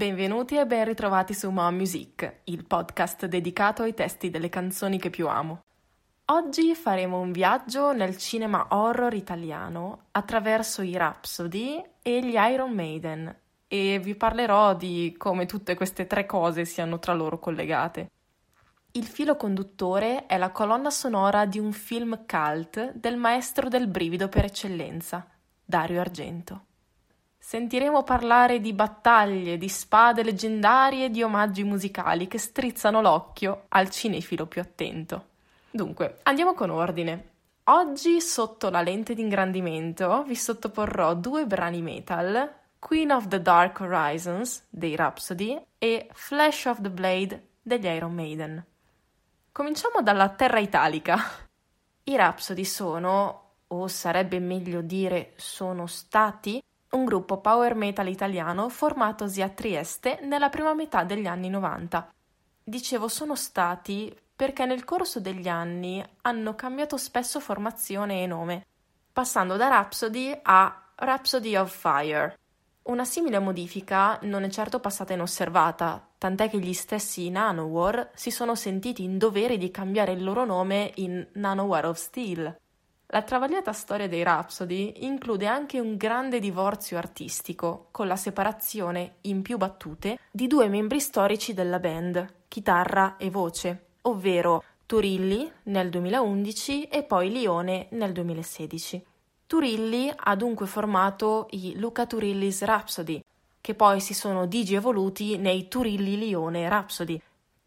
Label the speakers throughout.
Speaker 1: Benvenuti e ben ritrovati su Mom Music, il podcast dedicato ai testi delle canzoni che più amo. Oggi faremo un viaggio nel cinema horror italiano attraverso i Rhapsody e gli Iron Maiden e vi parlerò di come tutte queste tre cose siano tra loro collegate. Il filo conduttore è la colonna sonora di un film cult del maestro del brivido per eccellenza, Dario Argento. Sentiremo parlare di battaglie, di spade leggendarie e di omaggi musicali che strizzano l'occhio al cinefilo più attento. Dunque, andiamo con ordine. Oggi, sotto la lente di ingrandimento, vi sottoporrò due brani metal, Queen of the Dark Horizons dei Rhapsody e Flash of the Blade degli Iron Maiden. Cominciamo dalla terra italica. I Rhapsody sono, o sarebbe meglio dire sono stati, un gruppo power metal italiano formatosi a Trieste nella prima metà degli anni 90. Dicevo sono stati perché nel corso degli anni hanno cambiato spesso formazione e nome, passando da Rhapsody a Rhapsody of Fire. Una simile modifica non è certo passata inosservata, tant'è che gli stessi Nanowar si sono sentiti in dovere di cambiare il loro nome in Nanowar of Steel. La travagliata storia dei Rhapsody include anche un grande divorzio artistico, con la separazione, in più battute, di due membri storici della band, chitarra e voce, ovvero Turilli nel 2011 e poi Lione nel 2016. Turilli ha dunque formato i Luca Turilli's Rhapsody, che poi si sono digievoluti nei Turilli Lione Rhapsody,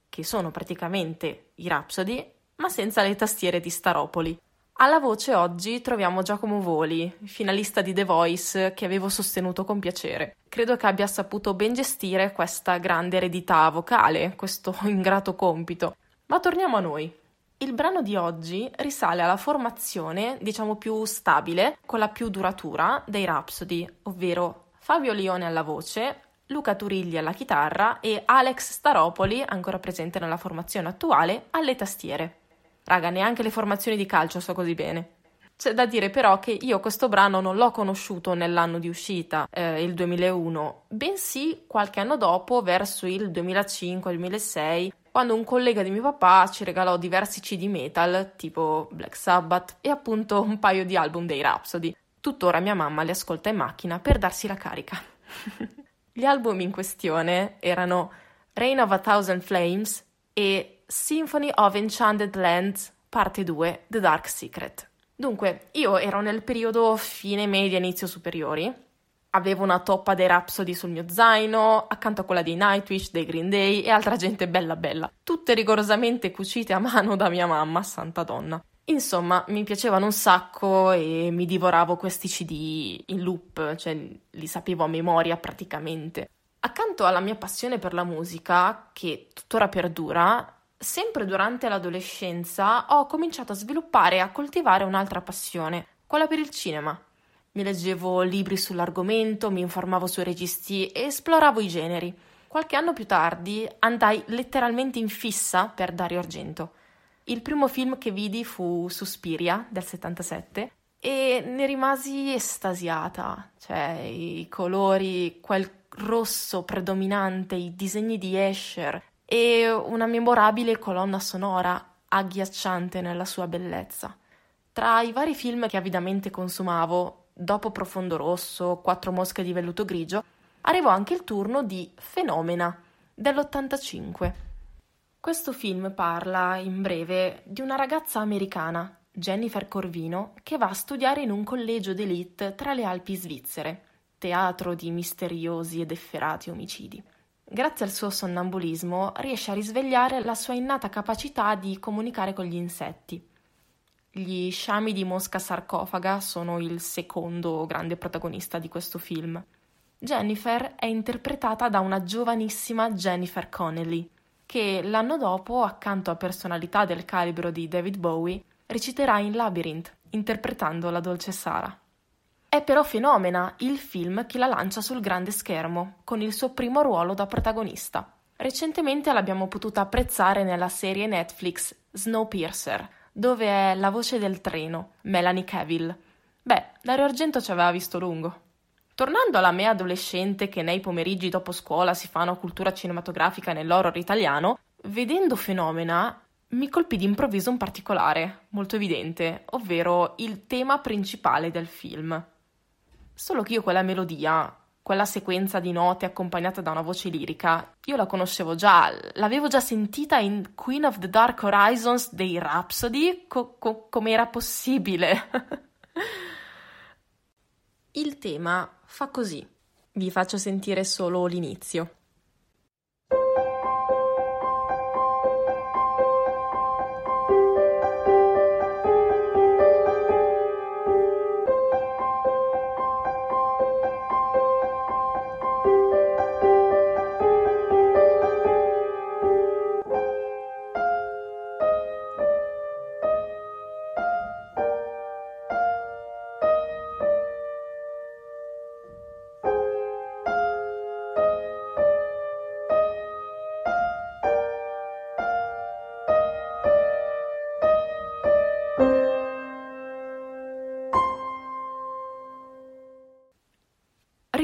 Speaker 1: che sono praticamente i Rhapsody, ma senza le tastiere di Staropoli. Alla voce oggi troviamo Giacomo Voli, finalista di The Voice che avevo sostenuto con piacere. Credo che abbia saputo ben gestire questa grande eredità vocale, questo ingrato compito. Ma torniamo a noi. Il brano di oggi risale alla formazione, diciamo più stabile, con la più duratura dei Rhapsody, ovvero Fabio Lione alla voce, Luca Turilli alla chitarra e Alex Staropoli, ancora presente nella formazione attuale, alle tastiere. Raga, neanche le formazioni di calcio so così bene. C'è da dire però che io questo brano non l'ho conosciuto nell'anno di uscita, eh, il 2001, bensì qualche anno dopo, verso il 2005-2006, quando un collega di mio papà ci regalò diversi CD metal, tipo Black Sabbath, e appunto un paio di album dei Rhapsody. Tuttora mia mamma li ascolta in macchina per darsi la carica. Gli album in questione erano Reign of a Thousand Flames e Symphony of Enchanted Lands, parte 2, The Dark Secret. Dunque, io ero nel periodo fine media, inizio superiori, Avevo una toppa dei Rhapsody sul mio zaino, accanto a quella dei Nightwish, dei Green Day e altra gente bella bella, tutte rigorosamente cucite a mano da mia mamma, santa donna. Insomma, mi piacevano un sacco e mi divoravo questi CD in loop, cioè li sapevo a memoria praticamente. Accanto alla mia passione per la musica, che tuttora perdura, sempre durante l'adolescenza ho cominciato a sviluppare e a coltivare un'altra passione, quella per il cinema. Mi leggevo libri sull'argomento, mi informavo sui registi e esploravo i generi. Qualche anno più tardi andai letteralmente in fissa per Dario Argento. Il primo film che vidi fu Suspiria del 77 e ne rimasi estasiata, cioè i colori, quel rosso predominante, i disegni di Escher e una memorabile colonna sonora agghiacciante nella sua bellezza. Tra i vari film che avidamente consumavo, dopo Profondo Rosso, Quattro mosche di velluto grigio, arrivò anche il turno di Fenomena dell'85. Questo film parla, in breve, di una ragazza americana, Jennifer Corvino, che va a studiare in un collegio d'élite tra le Alpi svizzere, teatro di misteriosi ed efferati omicidi. Grazie al suo sonnambulismo riesce a risvegliare la sua innata capacità di comunicare con gli insetti gli sciami di mosca sarcofaga sono il secondo grande protagonista di questo film. Jennifer è interpretata da una giovanissima Jennifer Connelly, che l'anno dopo, accanto a personalità del calibro di David Bowie, reciterà in Labyrinth, interpretando la dolce Sara. È però Fenomena il film che la lancia sul grande schermo, con il suo primo ruolo da protagonista. Recentemente l'abbiamo potuta apprezzare nella serie Netflix Snowpiercer, dove è la voce del treno, Melanie Cavill. Beh, Dario Argento ci aveva visto lungo. Tornando alla me adolescente che nei pomeriggi dopo scuola si fanno cultura cinematografica nell'horror italiano, vedendo Fenomena mi colpì d'improvviso un particolare, molto evidente, ovvero il tema principale del film. Solo che io quella melodia, quella sequenza di note accompagnata da una voce lirica, io la conoscevo già, l'avevo già sentita in Queen of the Dark Horizons dei Rhapsody, co- co- come era possibile? il tema fa così. Vi faccio sentire solo l'inizio.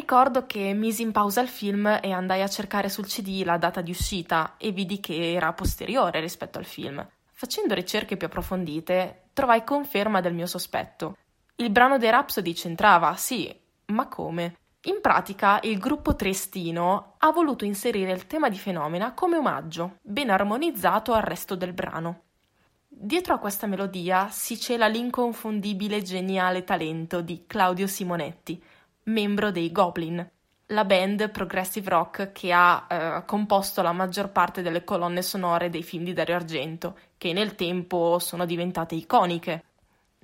Speaker 1: Ricordo che misi in pausa il film e andai a cercare sul CD la data di uscita e vidi che era posteriore rispetto al film. Facendo ricerche più approfondite, trovai conferma del mio sospetto. Il brano dei Rhapsody c'entrava, sì, ma come? In pratica, il gruppo triestino ha voluto inserire il tema di Fenomena come omaggio, ben armonizzato al resto del brano. Dietro a questa melodia si cela l'inconfondibile e geniale talento di Claudio Simonetti, membro dei Goblin, la band progressive rock che ha eh, composto la maggior parte delle colonne sonore dei film di Dario Argento, che nel tempo sono diventate iconiche.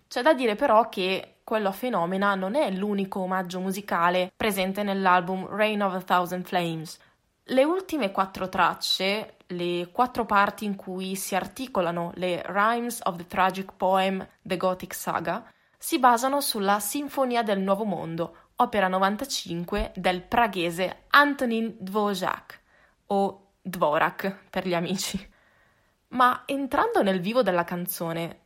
Speaker 1: C'è da dire però che quello a Fenomena non è l'unico omaggio musicale presente nell'album Reign of a Thousand Flames. Le ultime quattro tracce, le quattro parti in cui si articolano le Rhymes of the Tragic Poem The Gothic Saga, si basano sulla Sinfonia del Nuovo Mondo, opera 95 del praghese Antonin Dvorak o Dvorak per gli amici. Ma entrando nel vivo della canzone,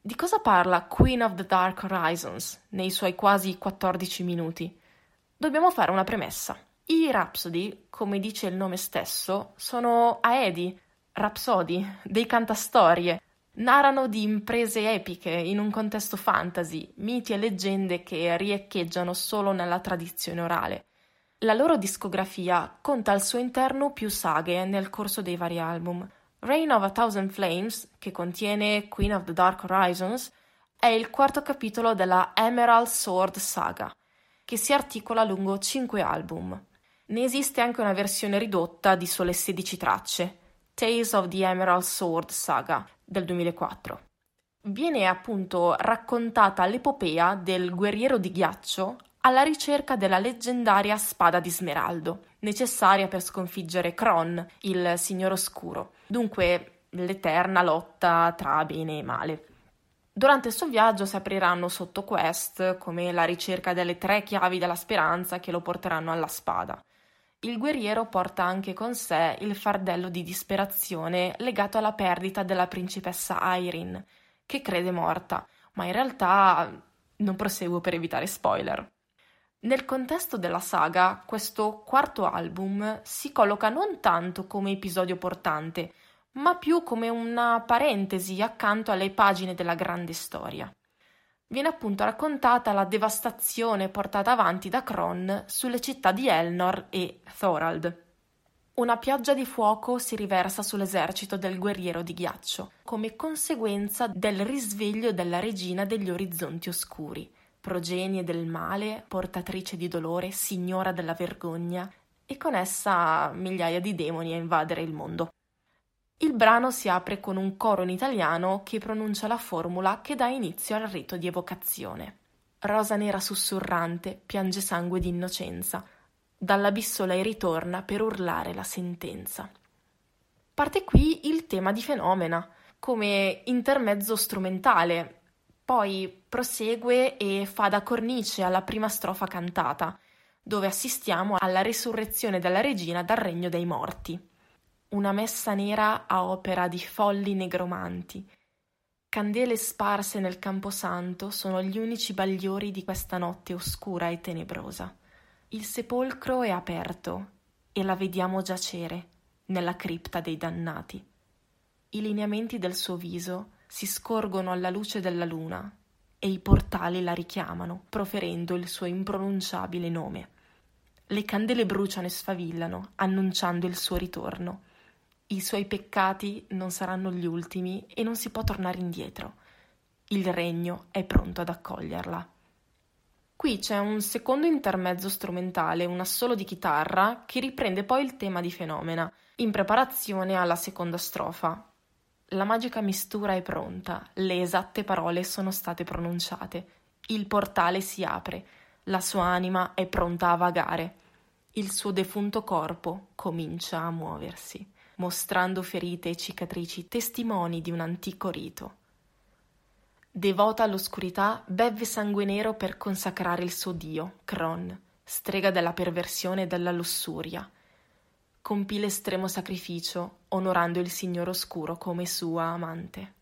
Speaker 1: di cosa parla Queen of the Dark Horizons nei suoi quasi 14 minuti? Dobbiamo fare una premessa. I Rhapsody, come dice il nome stesso, sono aedi, rapsodi, dei cantastorie, narrano di imprese epiche in un contesto fantasy, miti e leggende che riecheggiano solo nella tradizione orale. La loro discografia conta al suo interno più saghe nel corso dei vari album. Reign of a Thousand Flames, che contiene Queen of the Dark Horizons, è il quarto capitolo della Emerald Sword Saga, che si articola lungo cinque album. Ne esiste anche una versione ridotta di sole 16 tracce, Tales of the Emerald Sword Saga, del 2004. Viene appunto raccontata l'epopea del guerriero di ghiaccio alla ricerca della leggendaria spada di smeraldo, necessaria per sconfiggere Kron, il Signore Oscuro. Dunque, l'eterna lotta tra bene e male. Durante il suo viaggio si apriranno sottoquest come la ricerca delle tre chiavi della speranza che lo porteranno alla spada. Il guerriero porta anche con sé il fardello di disperazione legato alla perdita della principessa Irene, che crede morta, ma in realtà non proseguo per evitare spoiler. Nel contesto della saga, questo quarto album si colloca non tanto come episodio portante, ma più come una parentesi accanto alle pagine della grande storia viene appunto raccontata la devastazione portata avanti da Kron sulle città di Elnor e Thorald. Una pioggia di fuoco si riversa sull'esercito del guerriero di ghiaccio, come conseguenza del risveglio della regina degli orizzonti oscuri, progenie del male, portatrice di dolore, signora della vergogna, e con essa migliaia di demoni a invadere il mondo. Il brano si apre con un coro in italiano che pronuncia la formula che dà inizio al rito di evocazione. Rosa nera sussurrante piange sangue d'innocenza. Dall'abisso lei ritorna per urlare la sentenza. Parte qui il tema di Fenomena, come intermezzo strumentale, poi prosegue e fa da cornice alla prima strofa cantata, dove assistiamo alla risurrezione della regina dal regno dei morti una messa nera a opera di folli negromanti. Candele sparse nel camposanto sono gli unici bagliori di questa notte oscura e tenebrosa. Il sepolcro è aperto e la vediamo giacere nella cripta dei dannati. I lineamenti del suo viso si scorgono alla luce della luna e i portali la richiamano, proferendo il suo impronunciabile nome. Le candele bruciano e sfavillano, annunciando il suo ritorno. I suoi peccati non saranno gli ultimi e non si può tornare indietro. Il regno è pronto ad accoglierla. Qui c'è un secondo intermezzo strumentale, un assolo di chitarra, che riprende poi il tema di Fenomena, in preparazione alla seconda strofa. La magica mistura è pronta, le esatte parole sono state pronunciate, il portale si apre, la sua anima è pronta a vagare, il suo defunto corpo comincia a muoversi, mostrando ferite e cicatrici, testimoni di un antico rito. Devota all'oscurità, beve sangue nero per consacrare il suo dio, Kron, strega della perversione e della lussuria. Compì l'estremo sacrificio, onorando il Signore Oscuro come sua amante.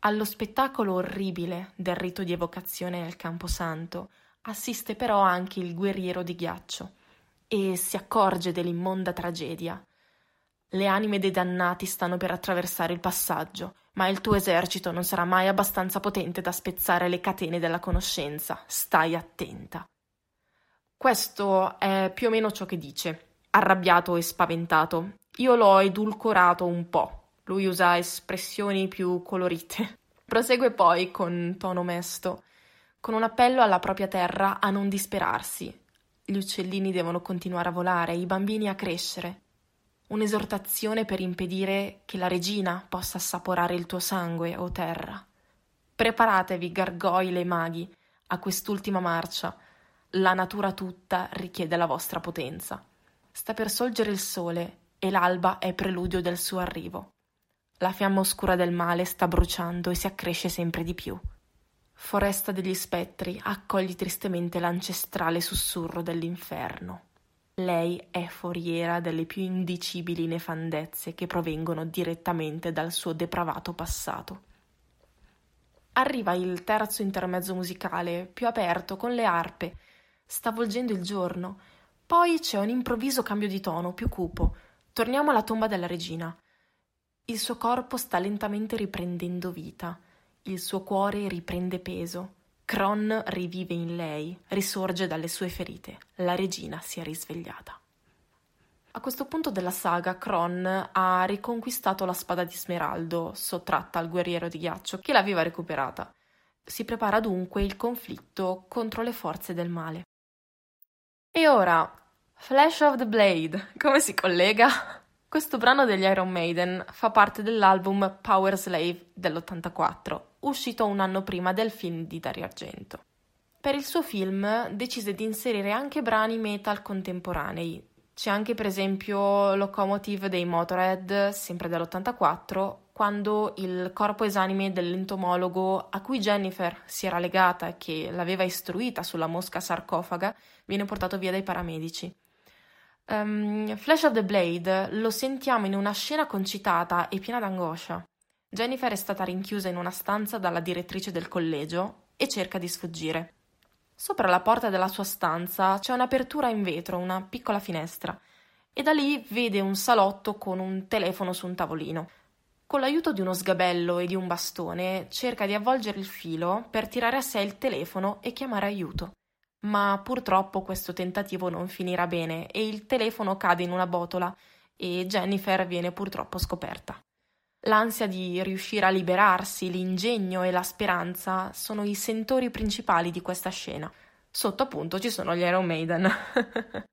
Speaker 1: Allo spettacolo orribile del rito di evocazione nel Camposanto assiste però anche il guerriero di ghiaccio e si accorge dell'immonda tragedia. Le anime dei dannati stanno per attraversare il passaggio ma il tuo esercito non sarà mai abbastanza potente da spezzare le catene della conoscenza. Stai attenta. Questo è più o meno ciò che dice, arrabbiato e spaventato. Io l'ho edulcorato un po'. Lui usa espressioni più colorite. Prosegue poi con tono mesto, con un appello alla propria terra a non disperarsi. Gli uccellini devono continuare a volare, i bambini a crescere un'esortazione per impedire che la regina possa assaporare il tuo sangue, o terra. Preparatevi, gargoyle e maghi, a quest'ultima marcia. La natura tutta richiede la vostra potenza. Sta per sorgere il sole e l'alba è preludio del suo arrivo. La fiamma oscura del male sta bruciando e si accresce sempre di più. Foresta degli spettri, accogli tristemente l'ancestrale sussurro dell'inferno. Lei è foriera delle più indicibili nefandezze che provengono direttamente dal suo depravato passato. Arriva il terzo intermezzo musicale, più aperto, con le arpe. Sta volgendo il giorno. Poi c'è un improvviso cambio di tono, più cupo. Torniamo alla tomba della regina. Il suo corpo sta lentamente riprendendo vita. Il suo cuore riprende peso. Kron rivive in lei, risorge dalle sue ferite. La regina si è risvegliata. A questo punto della saga, Kron ha riconquistato la spada di Smeraldo, sottratta al guerriero di ghiaccio, che l'aveva recuperata. Si prepara dunque il conflitto contro le forze del male. E ora, Flash of the Blade, come si collega? Questo brano degli Iron Maiden fa parte dell'album Power Slave dell'84, uscito un anno prima del film di Dario Argento. Per il suo film decise di inserire anche brani metal contemporanei. C'è anche per esempio Locomotive dei Motorhead, sempre dell'84, quando il corpo esanime dell'entomologo a cui Jennifer si era legata e che l'aveva istruita sulla mosca sarcofaga viene portato via dai paramedici. Um, Flash of the Blade lo sentiamo in una scena concitata e piena d'angoscia. Jennifer è stata rinchiusa in una stanza dalla direttrice del collegio e cerca di sfuggire. Sopra la porta della sua stanza c'è un'apertura in vetro, una piccola finestra, e da lì vede un salotto con un telefono su un tavolino. Con l'aiuto di uno sgabello e di un bastone cerca di avvolgere il filo per tirare a sé il telefono e chiamare aiuto. Ma purtroppo questo tentativo non finirà bene e il telefono cade in una botola e Jennifer viene purtroppo scoperta. L'ansia di riuscire a liberarsi, l'ingegno e la speranza sono i sentori principali di questa scena. Sotto appunto ci sono gli Iron Maiden.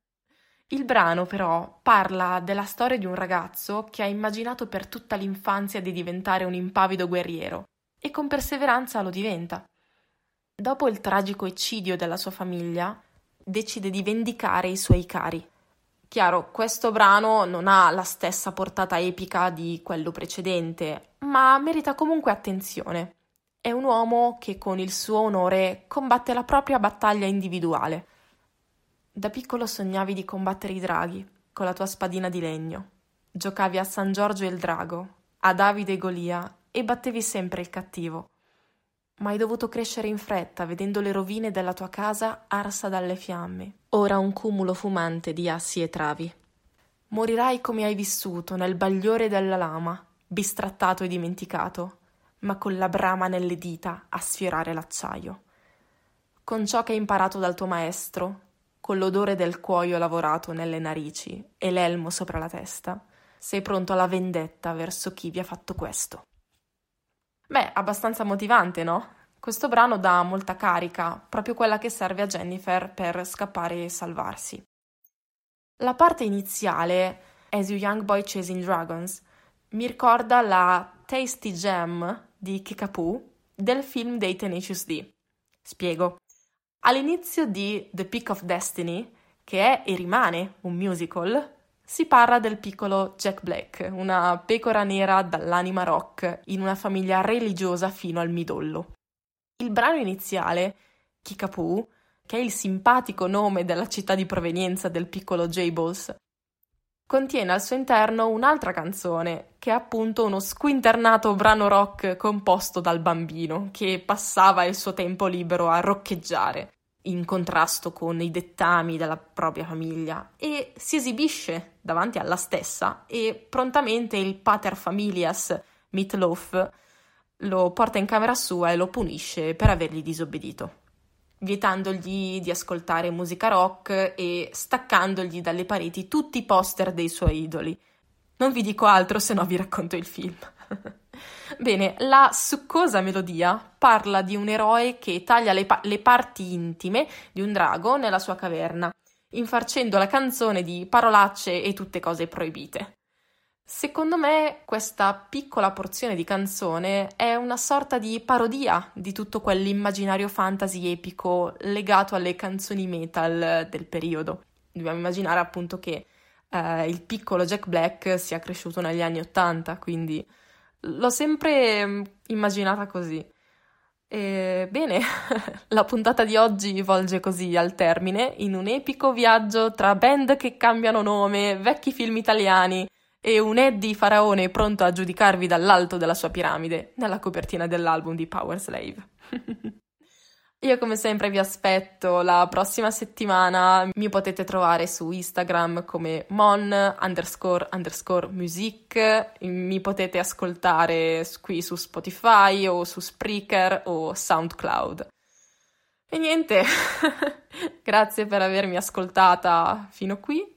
Speaker 1: Il brano però parla della storia di un ragazzo che ha immaginato per tutta l'infanzia di diventare un impavido guerriero e con perseveranza lo diventa. Dopo il tragico eccidio della sua famiglia, decide di vendicare i suoi cari Chiaro, questo brano non ha la stessa portata epica di quello precedente, ma merita comunque attenzione. È un uomo che con il suo onore combatte la propria battaglia individuale. Da piccolo sognavi di combattere i draghi con la tua spadina di legno. Giocavi a San Giorgio e il drago, a Davide e Golia e battevi sempre il cattivo. Ma hai dovuto crescere in fretta vedendo le rovine della tua casa arsa dalle fiamme ora un cumulo fumante di assi e travi. Morirai come hai vissuto, nel bagliore della lama, bistrattato e dimenticato, ma con la brama nelle dita a sfiorare l'acciaio. Con ciò che hai imparato dal tuo maestro, con l'odore del cuoio lavorato nelle narici e l'elmo sopra la testa, sei pronto alla vendetta verso chi vi ha fatto questo. Beh, abbastanza motivante, no? Questo brano dà molta carica, proprio quella che serve a Jennifer per scappare e salvarsi. La parte iniziale, As You Young Boy Chasing Dragons, mi ricorda la Tasty Jam di Kickapoo del film dei Tenacious D. Spiego. All'inizio di The Peak of Destiny, che è e rimane un musical, si parla del piccolo Jack Black, una pecora nera dall'anima rock in una famiglia religiosa fino al midollo. Il brano iniziale, Kickapoo, che è il simpatico nome della città di provenienza del piccolo Jables, contiene al suo interno un'altra canzone, che è appunto uno squinternato brano rock composto dal bambino, che passava il suo tempo libero a roccheggiare, in contrasto con i dettami della propria famiglia, e si esibisce davanti alla stessa, e prontamente il pater familias Meatloaf lo porta in camera sua e lo punisce per avergli disobbedito vietandogli di ascoltare musica rock e staccandogli dalle pareti tutti i poster dei suoi idoli. Non vi dico altro se no vi racconto il film. Bene, la succosa melodia parla di un eroe che taglia le, pa- le parti intime di un drago nella sua caverna, infarcendo la canzone di parolacce e tutte cose proibite. Secondo me questa piccola porzione di canzone è una sorta di parodia di tutto quell'immaginario fantasy epico legato alle canzoni metal del periodo. Dobbiamo immaginare appunto che eh, il piccolo Jack Black sia cresciuto negli anni Ottanta, quindi l'ho sempre mm, immaginata così. E, bene, la puntata di oggi volge così al termine in un epico viaggio tra band che cambiano nome, vecchi film italiani e un Eddie faraone pronto a giudicarvi dall'alto della sua piramide nella copertina dell'album di Power Slave. Io come sempre vi aspetto la prossima settimana, mi potete trovare su Instagram come mon underscore underscore music, mi potete ascoltare qui su Spotify o su Spreaker o SoundCloud. E niente, grazie per avermi ascoltata fino qui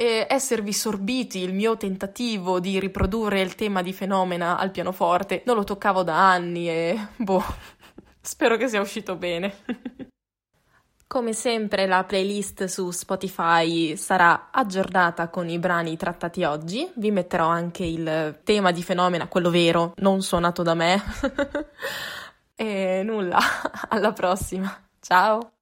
Speaker 1: e esservi sorbiti il mio tentativo di riprodurre il tema di Fenomena al pianoforte. Non lo toccavo da anni e boh, spero che sia uscito bene. Come sempre la playlist su Spotify sarà aggiornata con i brani trattati oggi, vi metterò anche il tema di Fenomena, quello vero, non suonato da me. e nulla, alla prossima, ciao!